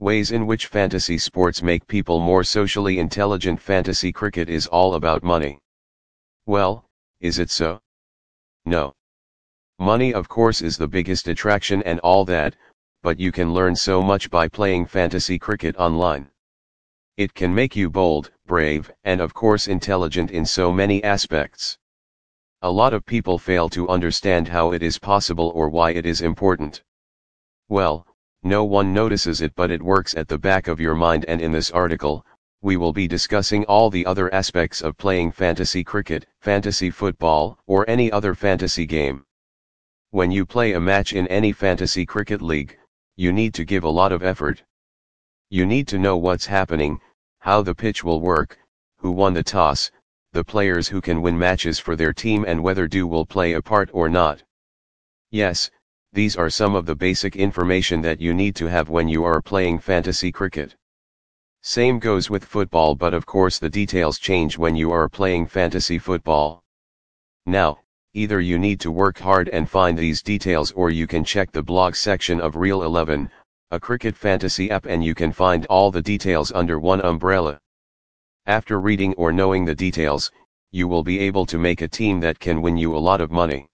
Ways in which fantasy sports make people more socially intelligent Fantasy cricket is all about money. Well, is it so? No. Money of course is the biggest attraction and all that, but you can learn so much by playing fantasy cricket online. It can make you bold, brave, and of course intelligent in so many aspects. A lot of people fail to understand how it is possible or why it is important. Well, no one notices it but it works at the back of your mind and in this article, we will be discussing all the other aspects of playing fantasy cricket, fantasy football, or any other fantasy game. When you play a match in any fantasy cricket league, you need to give a lot of effort. You need to know what's happening, how the pitch will work, who won the toss, the players who can win matches for their team and whether dew will play a part or not. Yes, these are some of the basic information that you need to have when you are playing fantasy cricket. Same goes with football but of course the details change when you are playing fantasy football. Now, either you need to work hard and find these details or you can check the blog section of Real 11, a cricket fantasy app and you can find all the details under one umbrella. After reading or knowing the details, you will be able to make a team that can win you a lot of money.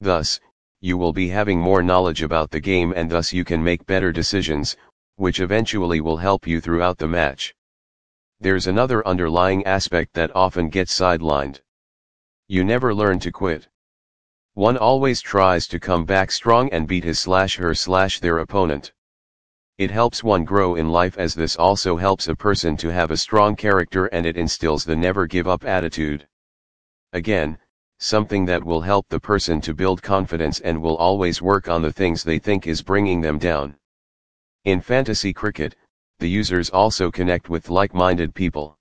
Thus, you will be having more knowledge about the game and thus you can make better decisions, which eventually will help you throughout the match. There's another underlying aspect that often gets sidelined. You never learn to quit. One always tries to come back strong and beat his slash her slash their opponent. It helps one grow in life as this also helps a person to have a strong character and it instills the never give up attitude. Again, something that will help the person to build confidence and will always work on the things they think is bringing them down. In fantasy cricket, the users also connect with like-minded people.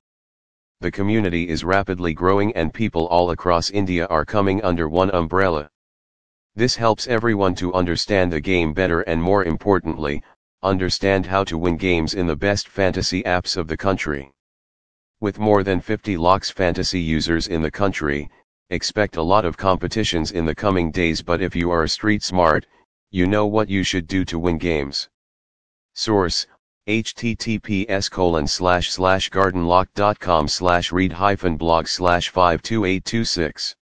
The community is rapidly growing and people all across India are coming under one umbrella. This helps everyone to understand the game better and more importantly, understand how to win games in the best fantasy apps of the country. With more than 50 lakhs fantasy users in the country, expect a lot of competitions in the coming days but if you are street smart, you know what you should do to win games. Source, https colon slash slash gardenlock.com slash read hyphen blog slash 52826